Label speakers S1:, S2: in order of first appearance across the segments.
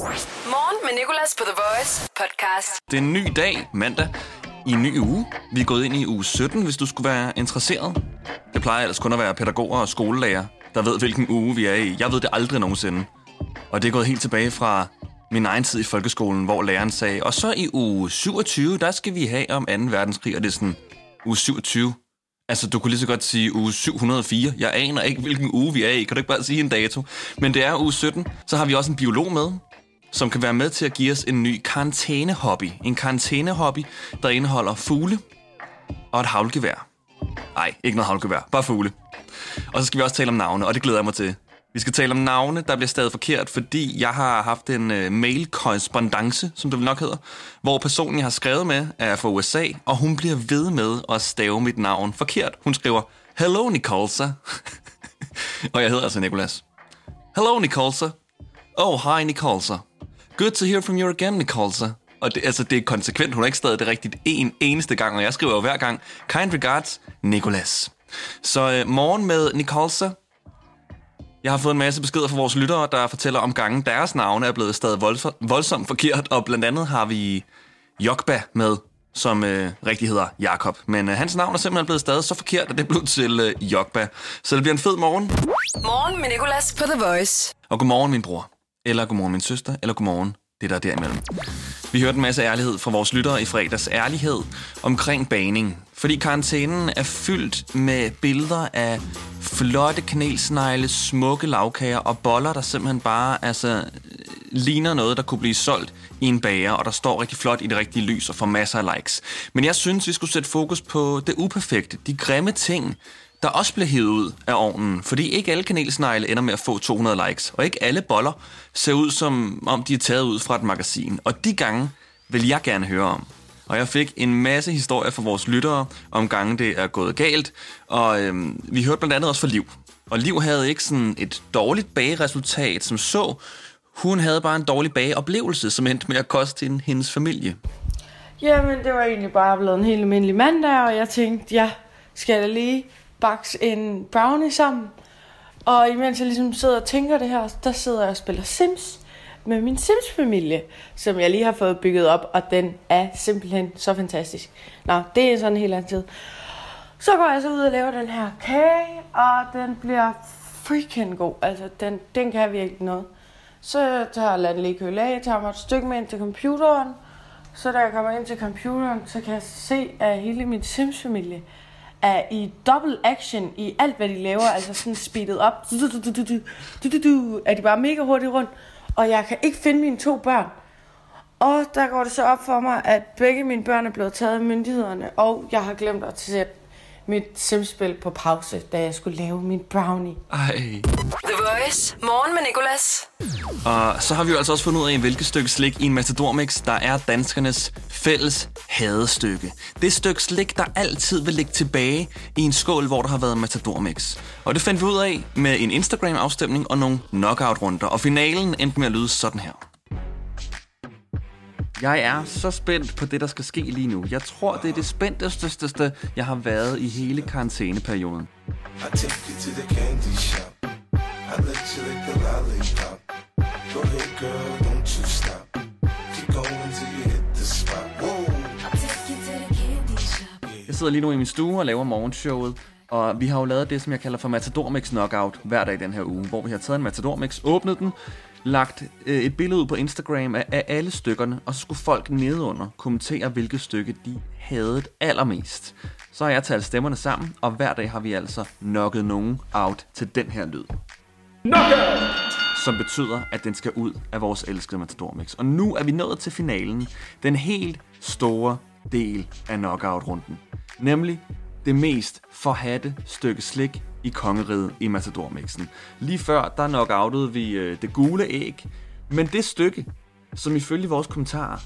S1: Morgen med Nicolas på The Voice podcast.
S2: Det er en ny dag, mandag, i en ny uge. Vi er gået ind i uge 17, hvis du skulle være interesseret. Det plejer ellers kun at være pædagoger og skolelærer, der ved, hvilken uge vi er i. Jeg ved det aldrig nogensinde. Og det er gået helt tilbage fra min egen tid i folkeskolen, hvor læreren sagde, og så i uge 27, der skal vi have om 2. verdenskrig, og det er sådan, uge 27. Altså, du kunne lige så godt sige uge 704. Jeg aner ikke, hvilken uge vi er i. Kan du ikke bare sige en dato? Men det er uge 17. Så har vi også en biolog med, som kan være med til at give os en ny karantænehobby. En karantænehobby, der indeholder fugle og et havlgevær. Nej, ikke noget havlgevær, bare fugle. Og så skal vi også tale om navne, og det glæder jeg mig til. Vi skal tale om navne, der bliver stadig forkert, fordi jeg har haft en øh, uh, mail korrespondance, som det vel nok hedder, hvor personen, jeg har skrevet med, er fra USA, og hun bliver ved med at stave mit navn forkert. Hun skriver, Hello, Nicolsa. og jeg hedder altså Nicolas. Hello, Nicolsa. Oh, hi, Nicolsa. Good to hear from you again, Nicolsa. Og det, altså, det er konsekvent. Hun har ikke stadig det rigtigt en eneste gang, og jeg skriver jo hver gang, kind regards, Nicolas. Så øh, morgen med Nicolsa. Jeg har fået en masse beskeder fra vores lyttere, der fortæller om gangen, deres navne er blevet stadig voldsomt forkert, og blandt andet har vi Jokba med, som øh, rigtig hedder Jakob. Men øh, hans navn er simpelthen blevet stadig så forkert, at det blev til øh, Jokba. Så det bliver en fed morgen.
S1: Morgen med Nicolas på The Voice.
S2: Og godmorgen, min bror. Eller godmorgen, min søster. Eller godmorgen, det der er derimellem. Vi hørte en masse ærlighed fra vores lyttere i fredags. Ærlighed omkring baning. Fordi karantænen er fyldt med billeder af flotte kanelsnegle, smukke lavkager og boller, der simpelthen bare altså, ligner noget, der kunne blive solgt i en bager, og der står rigtig flot i det rigtige lys og får masser af likes. Men jeg synes, vi skulle sætte fokus på det uperfekte, de grimme ting, der også bliver hivet ud af ovnen, fordi ikke alle kanelsnegle ender med at få 200 likes, og ikke alle boller ser ud som om de er taget ud fra et magasin. Og de gange vil jeg gerne høre om. Og jeg fik en masse historier fra vores lyttere om gange det er gået galt, og øhm, vi hørte blandt andet også fra Liv. Og Liv havde ikke sådan et dårligt bageresultat som så. Hun havde bare en dårlig bageoplevelse, som endte med at koste hende hendes familie.
S3: Jamen, det var egentlig bare blevet en helt almindelig mandag, og jeg tænkte, ja, skal jeg lige bakse en brownie sammen? Og imens jeg ligesom sidder og tænker det her, der sidder jeg og spiller Sims med min Sims-familie, som jeg lige har fået bygget op, og den er simpelthen så fantastisk. Nå, det er sådan en helt anden tid. Så går jeg så ud og laver den her kage, og den bliver freaking god. Altså, den, den kan virkelig noget. Så tager jeg den lige køle af, tager mig et stykke med ind til computeren. Så da jeg kommer ind til computeren, så kan jeg se, at hele min Sims-familie er i double action i alt, hvad de laver. Altså sådan speedet op. Er de bare mega hurtigt rundt. Og jeg kan ikke finde mine to børn. Og der går det så op for mig, at begge mine børn er blevet taget af myndighederne. Og jeg har glemt at sætte mit simspil på pause, da jeg skulle lave min brownie.
S2: Ej.
S1: The Voice. Morgen med Nicolas.
S2: Og så har vi jo altså også fundet ud af, hvilket stykke slik i en Matador-mix, der er danskernes fælles hadestykke. Det stykke slik, der altid vil ligge tilbage i en skål, hvor der har været Matador-mix. Og det fandt vi ud af med en Instagram-afstemning og nogle knockout-runder. Og finalen endte med at lyde sådan her. Jeg er så spændt på det, der skal ske lige nu. Jeg tror, det er det spændteste, jeg har været i hele karantæneperioden. Jeg sidder lige nu i min stue og laver morgenshowet, og vi har jo lavet det, som jeg kalder for Matador Mix Knockout hver dag den her uge, hvor vi har taget en Matador Mix, åbnet den, lagt øh, et billede ud på Instagram af, af alle stykkerne, og så skulle folk nedenunder kommentere, hvilket stykke de havde allermest. Så har jeg talt stemmerne sammen, og hver dag har vi altså knocket nogen out til den her lyd. Som betyder, at den skal ud af vores elskede Matador Mix. Og nu er vi nået til finalen. Den helt store del af knockout-runden. Nemlig det mest forhatte stykke slik i kongeriget i Matador-mixen. Lige før, der knockoutede vi øh, det gule æg. Men det stykke, som ifølge vores kommentarer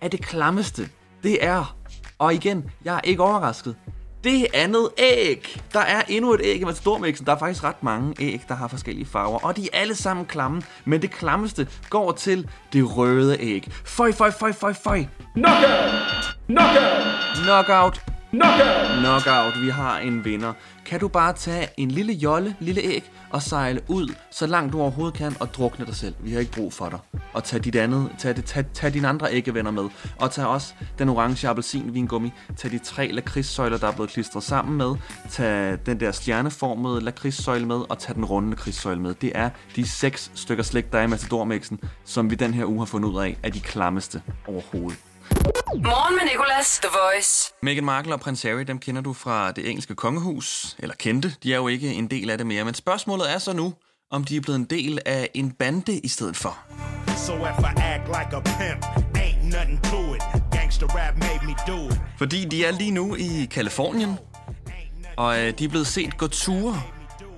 S2: er det klammeste, det er, og igen, jeg er ikke overrasket, det andet æg. Der er endnu et æg i Matador-mixen. Der er faktisk ret mange æg, der har forskellige farver. Og de er alle sammen klamme. Men det klammeste går til det røde æg. Føj, føj, føj, føj, føj.
S4: Knockout! Knockout!
S2: Knockout Knockout, vi har en vinder. Kan du bare tage en lille jolle, lille æg og sejle ud, så langt du overhovedet kan, og drukne dig selv. Vi har ikke brug for dig. Og tag, dit andet, tag, det, tag, tag dine andre æggevenner med. Og tag også den orange appelsin vingummi. Tag de tre lakridssøjler, der er blevet klistret sammen med. Tag den der stjerneformede lakridssøjle med, og tag den runde lakridssøjle med. Det er de seks stykker slik, der er i Matador-mixen, som vi den her uge har fundet ud af, er de klammeste overhovedet.
S1: Morgen med Nicolas, The Voice.
S2: Meghan Markle og prins Harry, dem kender du fra det engelske kongehus, eller kendte. De er jo ikke en del af det mere, men spørgsmålet er så nu, om de er blevet en del af en bande i stedet for.
S4: So if I act like a pimp, ain't nothing to it. Gangsta rap made me do it.
S2: Fordi de er lige nu i Kalifornien, og øh, de er blevet set gå ture,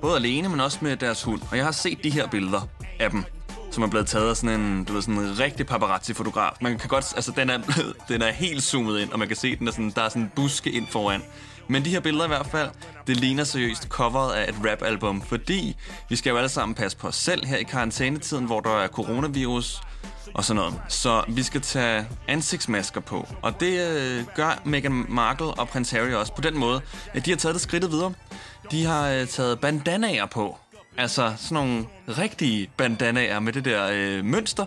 S2: både alene, men også med deres hund. Og jeg har set de her billeder af dem, som er blevet taget af sådan en, du ved, sådan en rigtig paparazzi-fotograf. Man kan godt, altså den er, den er helt zoomet ind, og man kan se, den er sådan, der er sådan en buske ind foran. Men de her billeder i hvert fald, det ligner seriøst coveret af et rap-album, fordi vi skal jo alle sammen passe på os selv her i karantænetiden, hvor der er coronavirus og sådan noget. Så vi skal tage ansigtsmasker på, og det øh, gør Meghan Markle og prins Harry også på den måde, at de har taget det skridtet videre. De har øh, taget bandanaer på, altså sådan nogle rigtige bandanaer med det der øh, mønster,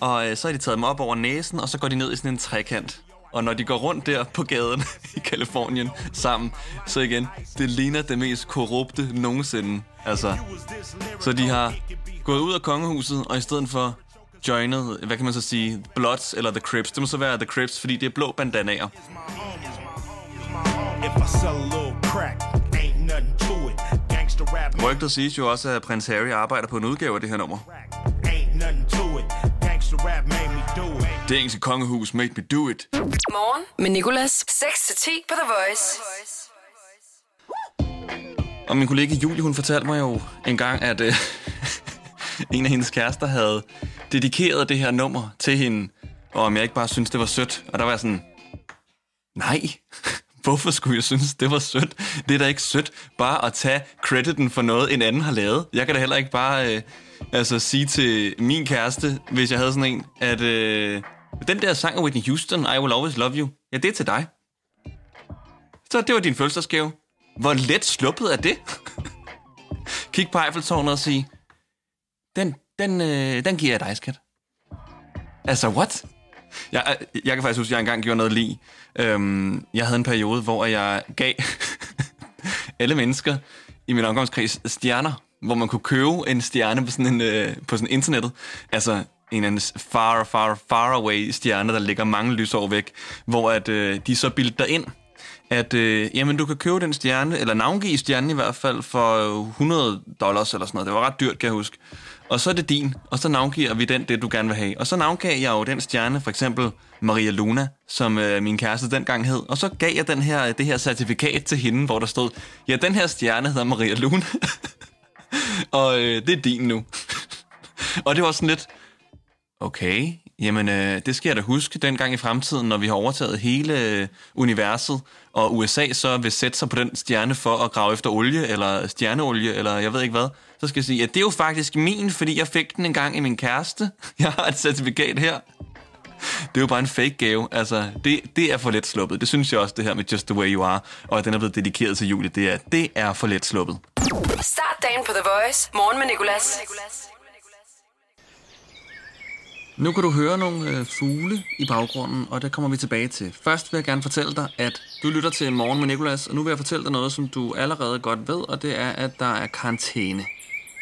S2: og øh, så har de taget dem op over næsen, og så går de ned i sådan en trekant. Og når de går rundt der på gaden i Kalifornien sammen, så igen, det ligner det mest korrupte nogensinde. Altså, så de har gået ud af kongehuset, og i stedet for joinet, hvad kan man så sige, Bloods eller The Crips. Det må så være The Crips, fordi det er blå bandanaer.
S4: If I sell a little crack, ain't nothing to it.
S2: Rygter siges jo også, at prins Harry arbejder på en udgave af det her nummer. Det engelske kongehus made me do it.
S1: Morgen med Nicolas. 6-10 på The Voice.
S2: Og min kollega Julie, hun fortalte mig jo en gang, at øh, en af hendes kærester havde dedikeret det her nummer til hende, og om jeg ikke bare synes det var sødt. Og der var jeg sådan, nej, hvorfor skulle jeg synes, det var sødt? Det er da ikke sødt bare at tage crediten for noget, en anden har lavet. Jeg kan da heller ikke bare øh, altså, sige til min kæreste, hvis jeg havde sådan en, at øh, den der sang af Whitney Houston, I Will Always Love You, ja, det er til dig. Så det var din fødselsdagsgave. Hvor let sluppet er det? Kig på Eiffeltårnet og sige, den, den, øh, den giver jeg dig, skat. Altså, what? Jeg, jeg kan faktisk huske, at jeg engang gjorde noget lige. Øhm, jeg havde en periode, hvor jeg gav alle mennesker i min omgangskreds stjerner, hvor man kunne købe en stjerne på sådan, en, øh, på sådan internettet. Altså en eller anden far, far, far away stjerne, der ligger mange lysår væk, hvor at, øh, de så bildte dig ind, at øh, jamen, du kan købe den stjerne, eller navngive stjernen i hvert fald, for 100 dollars eller sådan noget. Det var ret dyrt, kan jeg huske. Og så er det din, og så navngiver vi den, det du gerne vil have. Og så navngav jeg jo den stjerne, for eksempel Maria Luna, som øh, min kæreste dengang hed. Og så gav jeg den her, øh, det her certifikat til hende, hvor der stod, ja, den her stjerne hedder Maria Luna. og øh, det er din nu. og det var sådan lidt, okay, jamen øh, det skal jeg da huske dengang i fremtiden, når vi har overtaget hele øh, universet, og USA så vil sætte sig på den stjerne for at grave efter olie, eller stjerneolie, eller jeg ved ikke hvad. Så skal jeg sige, at det er jo faktisk min, fordi jeg fik den en gang i min kæreste. Jeg har et certifikat her. Det er jo bare en fake gave. Altså, det, det er for let sluppet. Det synes jeg også, det her med Just The Way You Are, og at den er blevet dedikeret til Julie, det er, det er for let sluppet.
S1: Start dagen på The Voice. Morgen med Nicolas.
S2: Nu kan du høre nogle øh, fugle i baggrunden, og det kommer vi tilbage til. Først vil jeg gerne fortælle dig, at du lytter til Morgen med Nicolas, og nu vil jeg fortælle dig noget, som du allerede godt ved, og det er, at der er karantæne.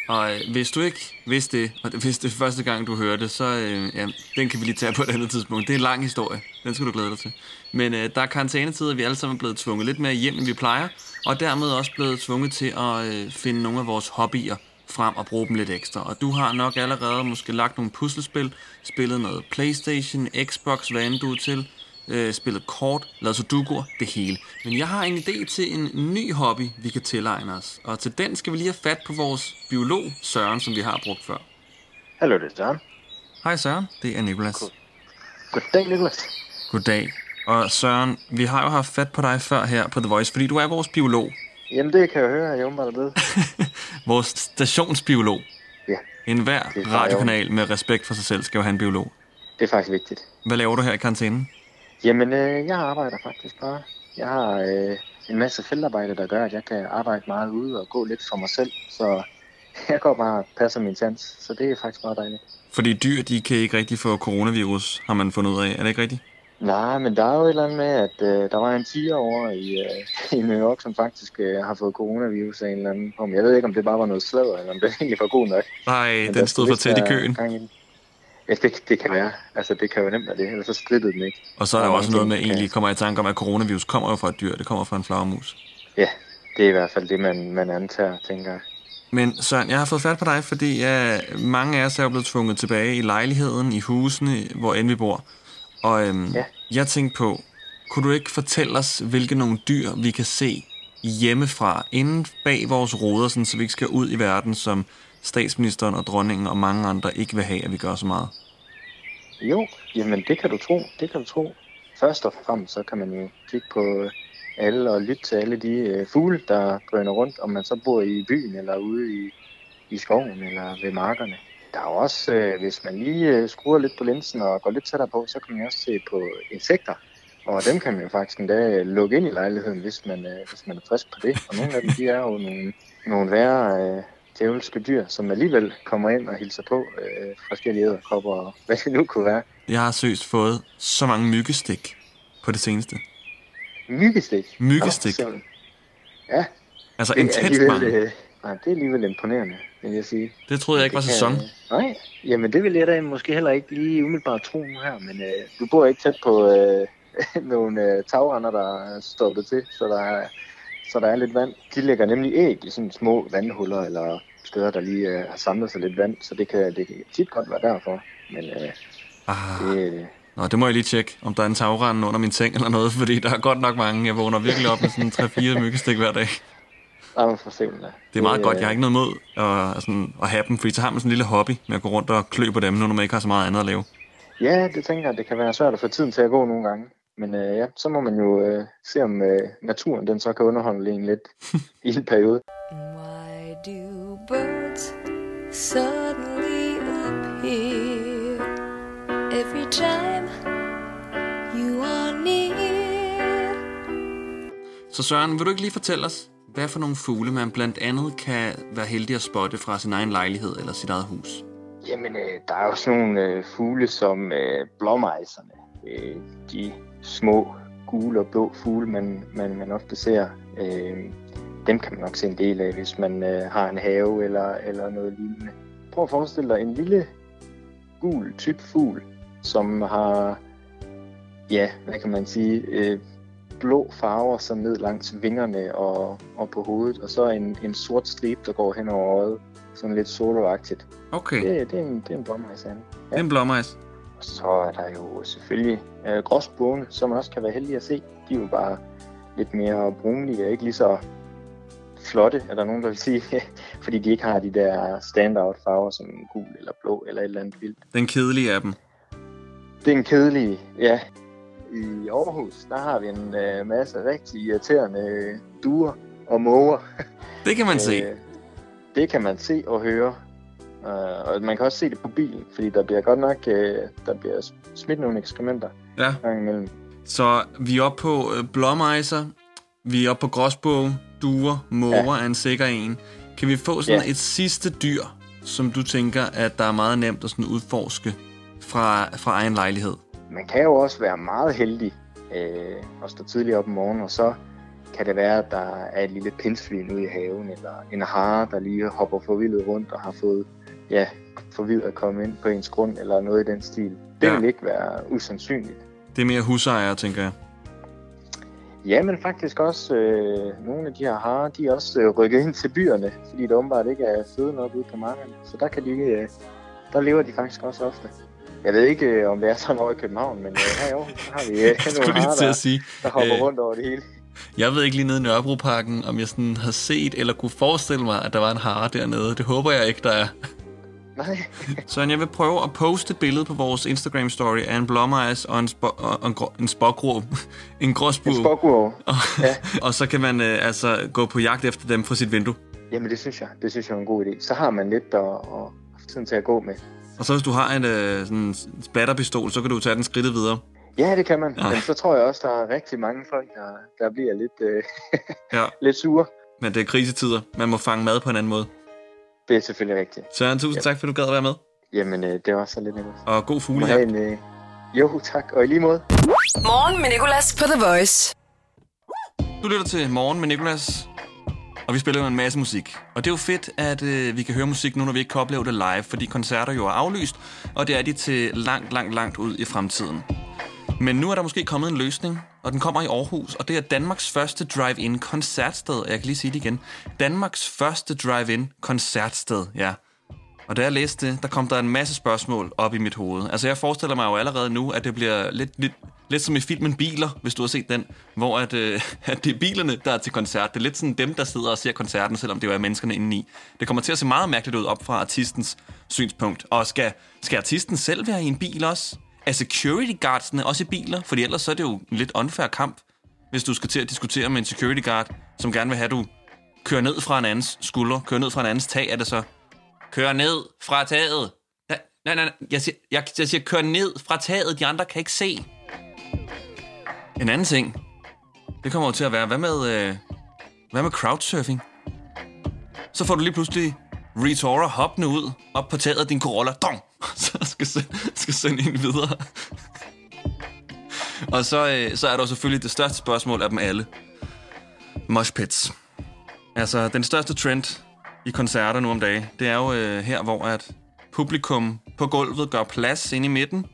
S2: Og øh, hvis du ikke vidste det, og hvis det er første gang, du hører det, så øh, ja, den kan vi lige tage på et andet tidspunkt. Det er en lang historie. Den skal du glæde dig til. Men øh, der er karantænetid, og vi alle sammen er blevet tvunget lidt mere hjem, end vi plejer, og dermed også blevet tvunget til at øh, finde nogle af vores hobbyer frem og bruge dem lidt ekstra. Og du har nok allerede måske lagt nogle puslespil, spillet noget Playstation, Xbox, hvad end du er til, øh, spillet kort, lavet sudokuer, det hele. Men jeg har en idé til en ny hobby, vi kan tilegne os. Og til den skal vi lige have fat på vores biolog, Søren, som vi har brugt før.
S5: Hallo, det er Søren.
S2: Hej Søren, det er Nikolas.
S5: Goddag, Niklas.
S2: Goddag. Og Søren, vi har jo haft fat på dig før her på The Voice, fordi du er vores biolog.
S5: Jamen, det kan jeg høre, at jeg åbenbart er blevet.
S2: Vores stationsbiolog.
S5: Ja,
S2: En hver
S5: er
S2: radiokanal med respekt for sig selv skal jo have en biolog.
S5: det er faktisk vigtigt.
S2: Hvad laver du her i karantænen?
S5: Jamen, øh, jeg arbejder faktisk bare. Jeg har øh, en masse feltarbejde, der gør, at jeg kan arbejde meget ude og gå lidt for mig selv. Så jeg går bare og passer min sans, så det er faktisk meget dejligt.
S2: Fordi dyr, de kan ikke rigtig få coronavirus, har man fundet ud af. Er det ikke rigtigt?
S5: Nej, men der er jo et eller andet med, at øh, der var en tiger over i, øh, i New York, som faktisk øh, har fået coronavirus af en eller anden form. Jeg ved ikke, om det bare var noget sladder, eller om det egentlig var god nok.
S2: Nej,
S5: Men
S2: den stod for tæt i køen.
S5: Ja, det, det kan være. Altså, det kan jo nemt være det, ellers så strittede den ikke.
S2: Og så er der jo også noget med, egentlig kommer jeg i tanke om, at coronavirus kommer jo fra et dyr. Det kommer fra en flagermus.
S5: Ja, det er i hvert fald det, man, man antager, tænker jeg.
S2: Men Søren, jeg har fået fat på dig, fordi uh, mange af os er jo blevet tvunget tilbage i lejligheden, i husene, hvor end vi bor. Og øhm,
S5: Ja.
S2: jeg tænkte på, kunne du ikke fortælle os, hvilke nogle dyr vi kan se hjemmefra, inden bag vores ruder, sådan, så vi ikke skal ud i verden, som statsministeren og dronningen og mange andre ikke vil have, at vi gør så meget?
S5: Jo, jamen det kan du tro, det kan du tro. Først og fremmest så kan man jo kigge på øh, alle og lytte til alle de øh, fugle, der drøner rundt, om man så bor i byen eller ude i, i skoven eller ved markerne. Der er også, øh, hvis man lige øh, skruer lidt på linsen og går lidt tættere på, så kan man også se på insekter. Og dem kan man jo faktisk endda øh, lukke ind i lejligheden, hvis man, øh, hvis man er frisk på det. Og nogle af dem, de er jo nogle, nogle værre øh, djævelske dyr, som alligevel kommer ind og hilser på øh, forskellige æderkopper og hvad det nu kunne være.
S2: Jeg har søst fået så mange myggestik på det seneste.
S5: Myggestik.
S2: Myggestik.
S5: Nå, ja,
S2: Altså
S5: det
S2: intens mange.
S5: øh, nej, det er alligevel imponerende, vil jeg sige.
S2: Det troede jeg ikke var
S5: Det kan-
S2: sæson.
S5: Nej, jamen det vil jeg da måske heller ikke lige umiddelbart tro nu her, men øh, du bor ikke tæt på øh, nogle øh, tagrender, der er stoppet til, så der, er, så der er lidt vand. De lægger nemlig æg i sådan små vandhuller eller steder, der lige øh, har samlet sig lidt vand, så det kan, det kan tit godt være derfor. Men øh,
S2: Ah,
S5: det, øh,
S2: nå, det må jeg lige tjekke, om der er en tagrende under min seng eller noget, fordi der er godt nok mange. Jeg vågner virkelig op med sådan 3-4 myggestik hver dag.
S5: er for simpelthen.
S2: Det er meget
S5: øh,
S2: godt. Jeg har ikke noget mod at, sådan, at have dem, fordi så har man sådan en lille hobby med at gå rundt og klø på dem, nu når man ikke har så meget andet at lave.
S5: Ja, det tænker jeg, det kan være svært at få tiden til at gå nogle gange. Men øh, ja, så må man jo øh, se, om øh, naturen den så kan underholde en lidt i en periode.
S6: Why do birds suddenly appear every time you are near?
S2: Så Søren, vil du ikke lige fortælle os, hvad for nogle fugle man blandt andet kan være heldig at spotte fra sin egen lejlighed eller sit eget hus?
S5: Jamen, øh, der er jo sådan nogle øh, fugle som øh, blåmejserne. Øh, de små gule og blå fugle, man, man, man ofte ser. Øh, dem kan man nok se en del af, hvis man øh, har en have eller, eller noget lignende. Prøv at forestille dig en lille gul typ fugl, som har, ja, hvad kan man sige, øh, blå farver som ned langs vingerne og, og på hovedet, og så en, en sort stribe, der går hen over øjet, sådan lidt soloagtigt.
S2: Okay,
S5: Det, det, er en, det er en blåmejsande.
S2: det er en blåmejs.
S5: Så er der jo selvfølgelig øh, gråsbogene, som også kan være heldig at se. De er jo bare lidt mere brunlige og ikke lige så flotte, er der nogen, der vil sige. fordi de ikke har de der standout farver som gul eller blå eller et eller andet vildt.
S2: Den kedelige af dem.
S5: Det er en kedelig, ja. I Aarhus, der har vi en øh, masse rigtig irriterende duer og måger.
S2: Det kan man se.
S5: Øh, det kan man se og høre. Uh, og man kan også se det på bilen, fordi der bliver godt nok øh, der bliver smidt nogle ekskrementer
S2: Ja.
S5: gang imellem.
S2: Så vi er oppe på øh, blåmejser, vi er oppe på gråsbog, duer, måger ja. er en sikker en. Kan vi få sådan
S5: Ja.
S2: et sidste dyr, som du tænker, at der er meget nemt at sådan udforske fra, fra egen lejlighed?
S5: Man kan jo også være meget heldig øh, og stå tidligt op om morgenen, og så kan det være, at der er et lille pindsvin ude i haven, eller en hare, der lige hopper forvildet rundt og har fået ja, forvidet at komme ind på ens grund, eller noget i den stil. Det
S2: Ja.
S5: vil ikke være usandsynligt.
S2: Det er mere husejere, tænker jeg.
S5: Ja, men faktisk også øh, nogle af de her harer, de er også øh, rykket ind til byerne, fordi der åbenbart ikke er føde nok ude på markerne. Så der, kan de, øh, der lever de faktisk også ofte. Jeg ved ikke, øh, om det er sådan over i København, men øh, her i Aarhus har vi øh, nogle harer,
S2: til at
S5: der,
S2: sige,
S5: der hopper
S2: øh,
S5: rundt over det hele.
S2: Jeg ved ikke lige nede i Nørrebroparken, om jeg sådan har set eller kunne forestille mig, at der var en hare dernede. Det håber jeg ikke, der er.
S5: Nej,
S2: Så jeg vil prøve at poste et billede på vores Instagram-story af en blåmejs og en, spo- og en, grå, en en gråsbue.
S5: en spokuro.
S2: Og, ja. og så kan man øh, altså gå på jagt efter dem fra sit vindue.
S5: Jamen det synes jeg, det synes jeg er en god idé. Så har man lidt at, få tiden til at gå med.
S2: Og så hvis du har en øh, sådan en splatterpistol, så kan du tage den skridtet videre.
S5: Ja, det kan man. Men så tror jeg også, der er rigtig mange folk, der, der bliver lidt, øh,
S2: Ja.
S5: lidt sure.
S2: Men det er krisetider. Man må fange mad på en anden måde.
S5: Det er selvfølgelig rigtigt.
S2: Søren, tusind tak, for du gad at være med.
S5: Jamen, øh, det var så lidt nemt.
S2: Og god fuglejagt.
S5: en... Øh... Jo, tak. Og i lige måde.
S1: Morgen med Nicolas på The Voice.
S2: Du lytter til Morgen med Nicolas, og vi spiller jo en masse musik. Og det er jo fedt, at øh, vi kan høre musik nu, når vi ikke kan opleve det live, fordi koncerter jo er aflyst, og det er de til langt, langt, langt ud i fremtiden. Men nu er der måske kommet en løsning, og den kommer i Aarhus, og det er Danmarks første drive-in koncertsted. Jeg kan lige sige det igen. Danmarks første drive-in koncertsted, ja. Og da jeg læste det, der kom der en masse spørgsmål op i mit hoved. Altså jeg forestiller mig jo allerede nu, at det bliver lidt, lidt, lidt som i filmen Biler, hvis du har set den, hvor at, øh, at det er bilerne, der er til koncert. Det er lidt sådan dem, der sidder og ser koncerten, selvom det jo er menneskerne indeni. Det kommer til at se meget mærkeligt ud op fra artistens synspunkt. Og skal, skal artisten selv være i en bil også? Er security guardsene også i biler? Fordi ellers så er det jo en lidt unfair kamp, hvis du skal til at diskutere med en security guard, som gerne vil have, at du kører ned fra en andens skulder, kører ned fra en andens tag, er det så Kør ned fra taget. Nej, nej, nej. Jeg siger, jeg, jeg siger, kør ned fra taget. De andre kan ikke se. En anden ting. Det kommer jo til at være, hvad med, øh, hvad med crowdsurfing? Så får du lige pludselig Retora hoppende ud, op på taget af din Corolla. Dong! Så skal, se- skal sende en videre. Og så, øh, så er der jo selvfølgelig det største spørgsmål af dem alle. Moshpits. Altså, den største trend i koncerter nu om dagen, det er jo øh, her, hvor at publikum på gulvet gør plads ind i midten,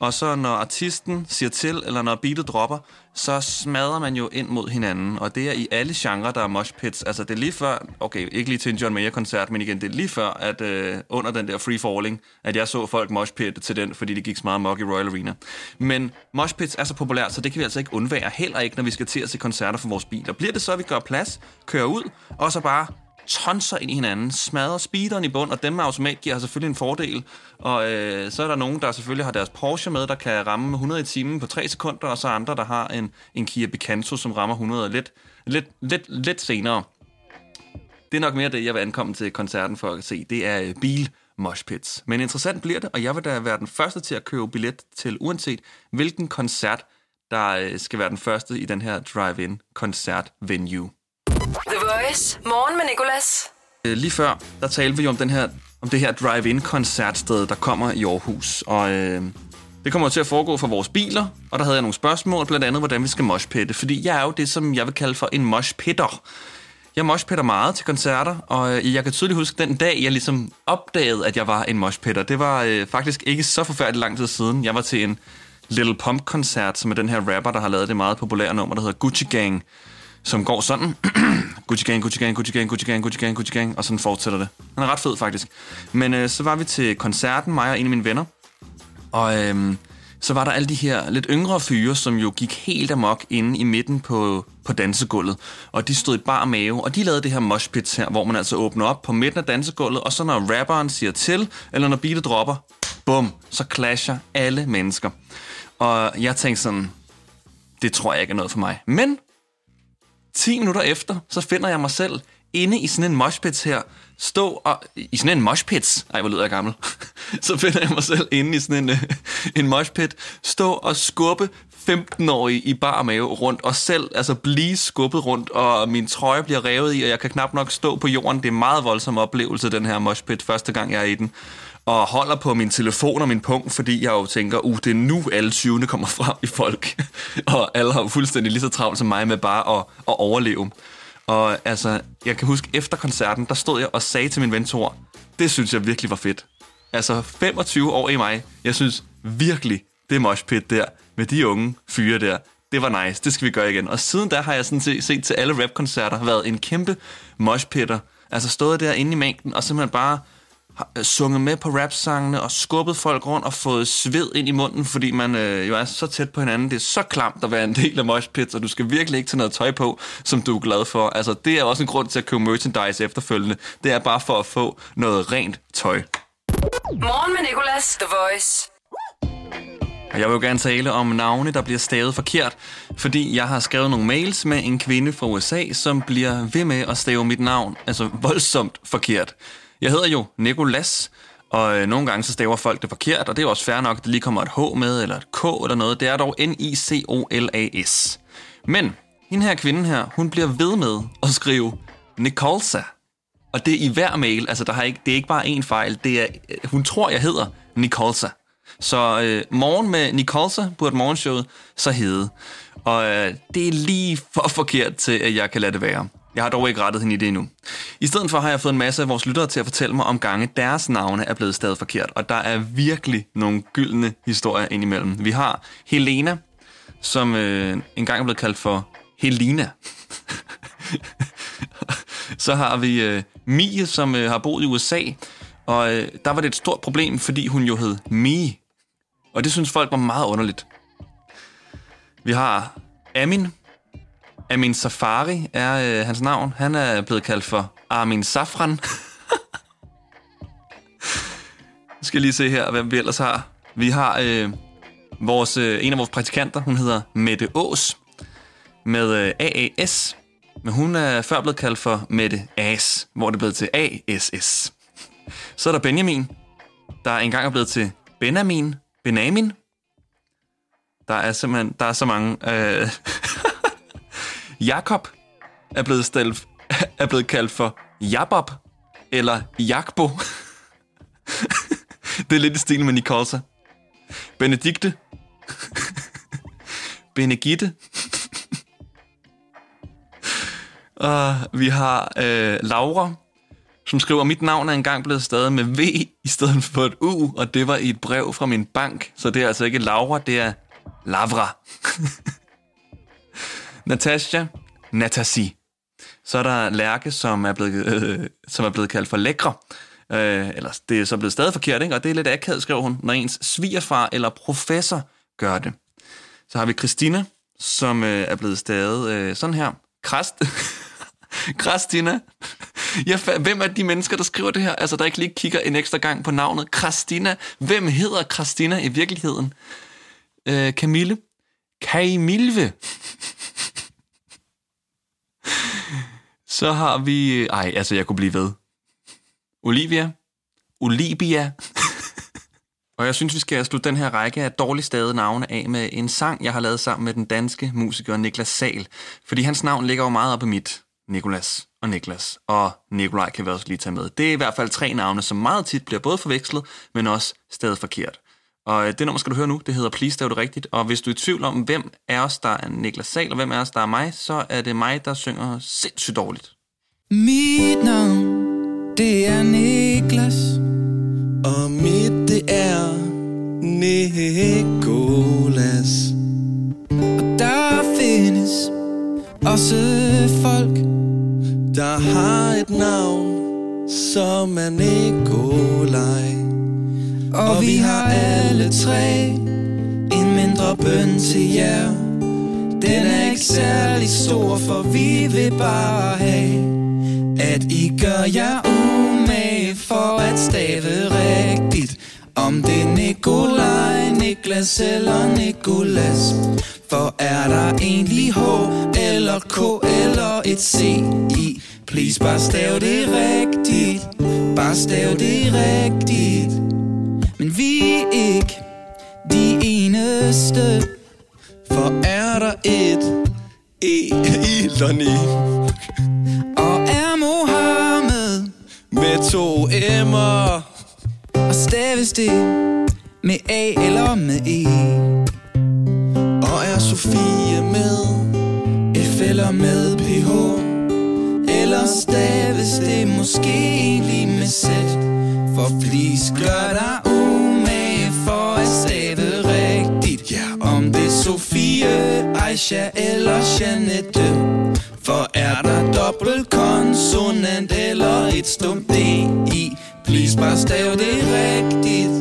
S2: og så når artisten siger til, eller når beatet dropper, så smadrer man jo ind mod hinanden, og det er i alle genrer, der er moshpits. Altså det er lige før, okay, ikke lige til en John Mayer-koncert, men igen, det er lige før, at øh, under den der free falling, at jeg så folk moshpit til den, fordi det gik så meget mok i Royal Arena. Men moshpits er så populært, så det kan vi altså ikke undvære, heller ikke, når vi skal til at se koncerter for vores biler. Bliver det så, at vi gør plads, kører ud, og så bare tonser ind i hinanden, smadrer speederen i bund, og dem med automatgear har selvfølgelig en fordel. Og øh, så er der nogen, der selvfølgelig har deres Porsche med, der kan ramme 100 i timen på 3 sekunder, og så andre, der har en, en Kia Picanto, som rammer 100 lidt, lidt, lidt, lidt senere. Det er nok mere det, jeg vil ankomme til koncerten for at se. Det er øh, bil moshpits. Men interessant bliver det, og jeg vil da være den første til at købe billet til, uanset hvilken koncert, der øh, skal være den første i den her drive-in koncert venue.
S1: Voice. Morgen med Nicolas.
S2: Øh, lige før, der talte vi jo om, den her, om det her drive-in koncertsted, der kommer i Aarhus. Og øh, det kommer til at foregå for vores biler, og der havde jeg nogle spørgsmål, blandt andet, hvordan vi skal moshpitte. Fordi jeg er jo det, som jeg vil kalde for en moshpitter. Jeg moshpitter meget til koncerter, og øh, jeg kan tydeligt huske den dag, jeg ligesom opdagede, at jeg var en moshpitter. Det var øh, faktisk ikke så forfærdeligt lang tid siden. Jeg var til en Little Pump-koncert, som er den her rapper, der har lavet det meget populære nummer, der hedder Gucci Gang, som går sådan. Gucci Gang, Gucci Gang, Gucci Gang, Gucci Gang, Gucci Gang, Gucci Gang, og sådan fortsætter det. Han er ret fed, faktisk. Men øh, så var vi til koncerten, mig og en af mine venner, og øhm, så var der alle de her lidt yngre fyre, som jo gik helt amok inde i midten på, på dansegulvet. Og de stod i bar mave, og de lavede det her moshpit her, hvor man altså åbner op på midten af dansegulvet, og så når rapperen siger til, eller når beatet dropper, bum, så clasher alle mennesker. Og jeg tænkte sådan, det tror jeg ikke er noget for mig. Men 10 minutter efter, så finder jeg mig selv inde i sådan en moshpits her, stå og... I sådan en moshpits? Ej, hvor lyder jeg gammel. så finder jeg mig selv inde i sådan en, øh, en moshpit, stå og skubbe 15-årige i bar mave rundt, og selv altså blive skubbet rundt, og min trøje bliver revet i, og jeg kan knap nok stå på jorden. Det er en meget voldsom oplevelse, den her moshpit, første gang jeg er i den. Og holder på min telefon og min punkt, fordi jeg jo tænker, uh, det er nu alle 20'erne kommer frem i folk. og alle har jo fuldstændig lige så travlt som mig med bare at, at overleve. Og altså, jeg kan huske, efter koncerten, der stod jeg og sagde til min ven Thor, det synes jeg virkelig var fedt. Altså, 25 år i mig, jeg synes virkelig, det moshpit der, med de unge fyre der, det var nice, det skal vi gøre igen. Og siden da har jeg sådan set, set til alle rapkoncerter, været en kæmpe moshpitter. Altså stået der inde i mængden, og simpelthen bare sunget med på rapsangene og skubbet folk rundt og fået sved ind i munden, fordi man øh, jo er så tæt på hinanden. Det er så klamt at være en del af moshpits, og du skal virkelig ikke tage noget tøj på, som du er glad for. Altså, det er også en grund til at købe merchandise efterfølgende. Det er bare for at få noget rent tøj.
S1: Morgen med Nicolas. The Voice.
S2: Og jeg vil jo gerne tale om navne, der bliver stavet forkert, fordi jeg har skrevet nogle mails med en kvinde fra USA, som bliver ved med at stave mit navn, altså voldsomt forkert. Jeg hedder jo Nikolas, Og øh, nogle gange så staver folk det forkert, og det er også fair nok, at det lige kommer et H med, eller et K eller noget. Det er dog N-I-C-O-L-A-S. Men hende her kvinde her, hun bliver ved med at skrive Nicolsa. Og det er i hver mail, altså der har ikke, det er ikke bare én fejl, det er, øh, hun tror, jeg hedder Nicolsa. Så øh, morgen med Nicolsa burde morgenshowet så hedde. Og øh, det er lige for forkert til, at jeg kan lade det være. Jeg har dog ikke rettet hende i det endnu. I stedet for har jeg fået en masse af vores lyttere til at fortælle mig om gange, deres navne er blevet stadig forkert. Og der er virkelig nogle gyldne historier indimellem. Vi har Helena, som øh, engang er blevet kaldt for Helena. Så har vi øh, Mie, som øh, har boet i USA, og øh, der var det et stort problem, fordi hun jo hed Mie. Og det synes folk var meget underligt. Vi har Amin. Amin Safari er øh, hans navn. Han er blevet kaldt for Armin Safran. jeg skal lige se her, hvem vi ellers har. Vi har øh, vores, øh, en af vores praktikanter, hun hedder Mette Ås med øh, AAS. Men hun er før blevet kaldt for Mette As, hvor det er blevet til ASS. Så er der Benjamin, der engang er blevet til Benamin, Benamin. Der er simpelthen der er så mange. Øh, Jakob er blevet, stillet, er blevet kaldt for Jabob eller Jakbo. det er lidt i stil med Nicolsa. Benedikte. Benegitte. Og vi har øh, Laura, som skriver, mit navn er engang blevet stadig med V i stedet for et U, og det var i et brev fra min bank. Så det er altså ikke Laura, det er Lavra. Natasha, Natasi. Så er der Lærke, som er blevet, øh, som er blevet kaldt for lækre. Øh, eller det er så blevet stadig forkert, ikke? og det er lidt akavet, skriver hun, når ens svigerfar eller professor gør det. Så har vi Christina, som øh, er blevet stadig øh, sådan her. Krast. Christina. Jeg fa- hvem er de mennesker, der skriver det her? Altså, der ikke lige kigger en ekstra gang på navnet. Christina. Hvem hedder Christina i virkeligheden? Øh, Camille. Kamilve. Så har vi... Ej, altså, jeg kunne blive ved. Olivia. Olivia. Og jeg synes, vi skal slutte den her række af dårligt stavede navne af med en sang, jeg har lavet sammen med den danske musiker Niklas Sal. Fordi hans navn ligger jo meget op i mit. Nikolas og Niklas. Og Nikolaj kan vi også lige tage med. Det er i hvert fald tre navne, som meget tit bliver både forvekslet, men også stadig forkert. Og øh, det nummer skal du høre nu, det hedder Please Stav det rigtigt. Og hvis du er i tvivl om, hvem er os, der er Niklas Sal, og hvem er os, der er mig, så er det mig, der synger sindssygt dårligt.
S7: Mit navn, det er Niklas.
S8: Og mit det er Nikolas.
S7: Og der findes også folk,
S8: Der har et navn, som er Nikolaj
S7: og vi har alle tre en mindre bøn til jer. Den er ikke særlig stor, for vi vil bare have, at I gør jer umage for at stave rigtigt. Om det er Nikolaj, Niklas eller Nikolas. For er der egentlig H eller K eller et C i? Please bare stav det rigtigt. Bare stav det rigtigt. Men vi er ikke de eneste.
S8: For er der et E i Lonnie
S7: Og er Mohammed
S8: med to M'er.
S7: Og staves det med A eller med E
S8: Og er Sofie med
S7: F eller med PH Eller staves det måske egentlig med Z For please gør dig Aisha eller Janette For er der dobbelt konsonant eller et stumt D i Please bare stav det rigtigt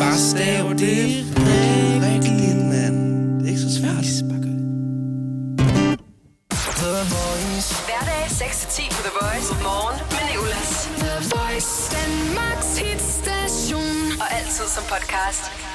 S7: Bare stav det rigtigt
S8: mand. Det er ikke så svært.
S7: Bare gør det.
S1: Hverdag 6-10 på The Voice. Morgen med Nicolas.
S6: The Voice, Danmarks hitstation.
S1: Og altid som podcast.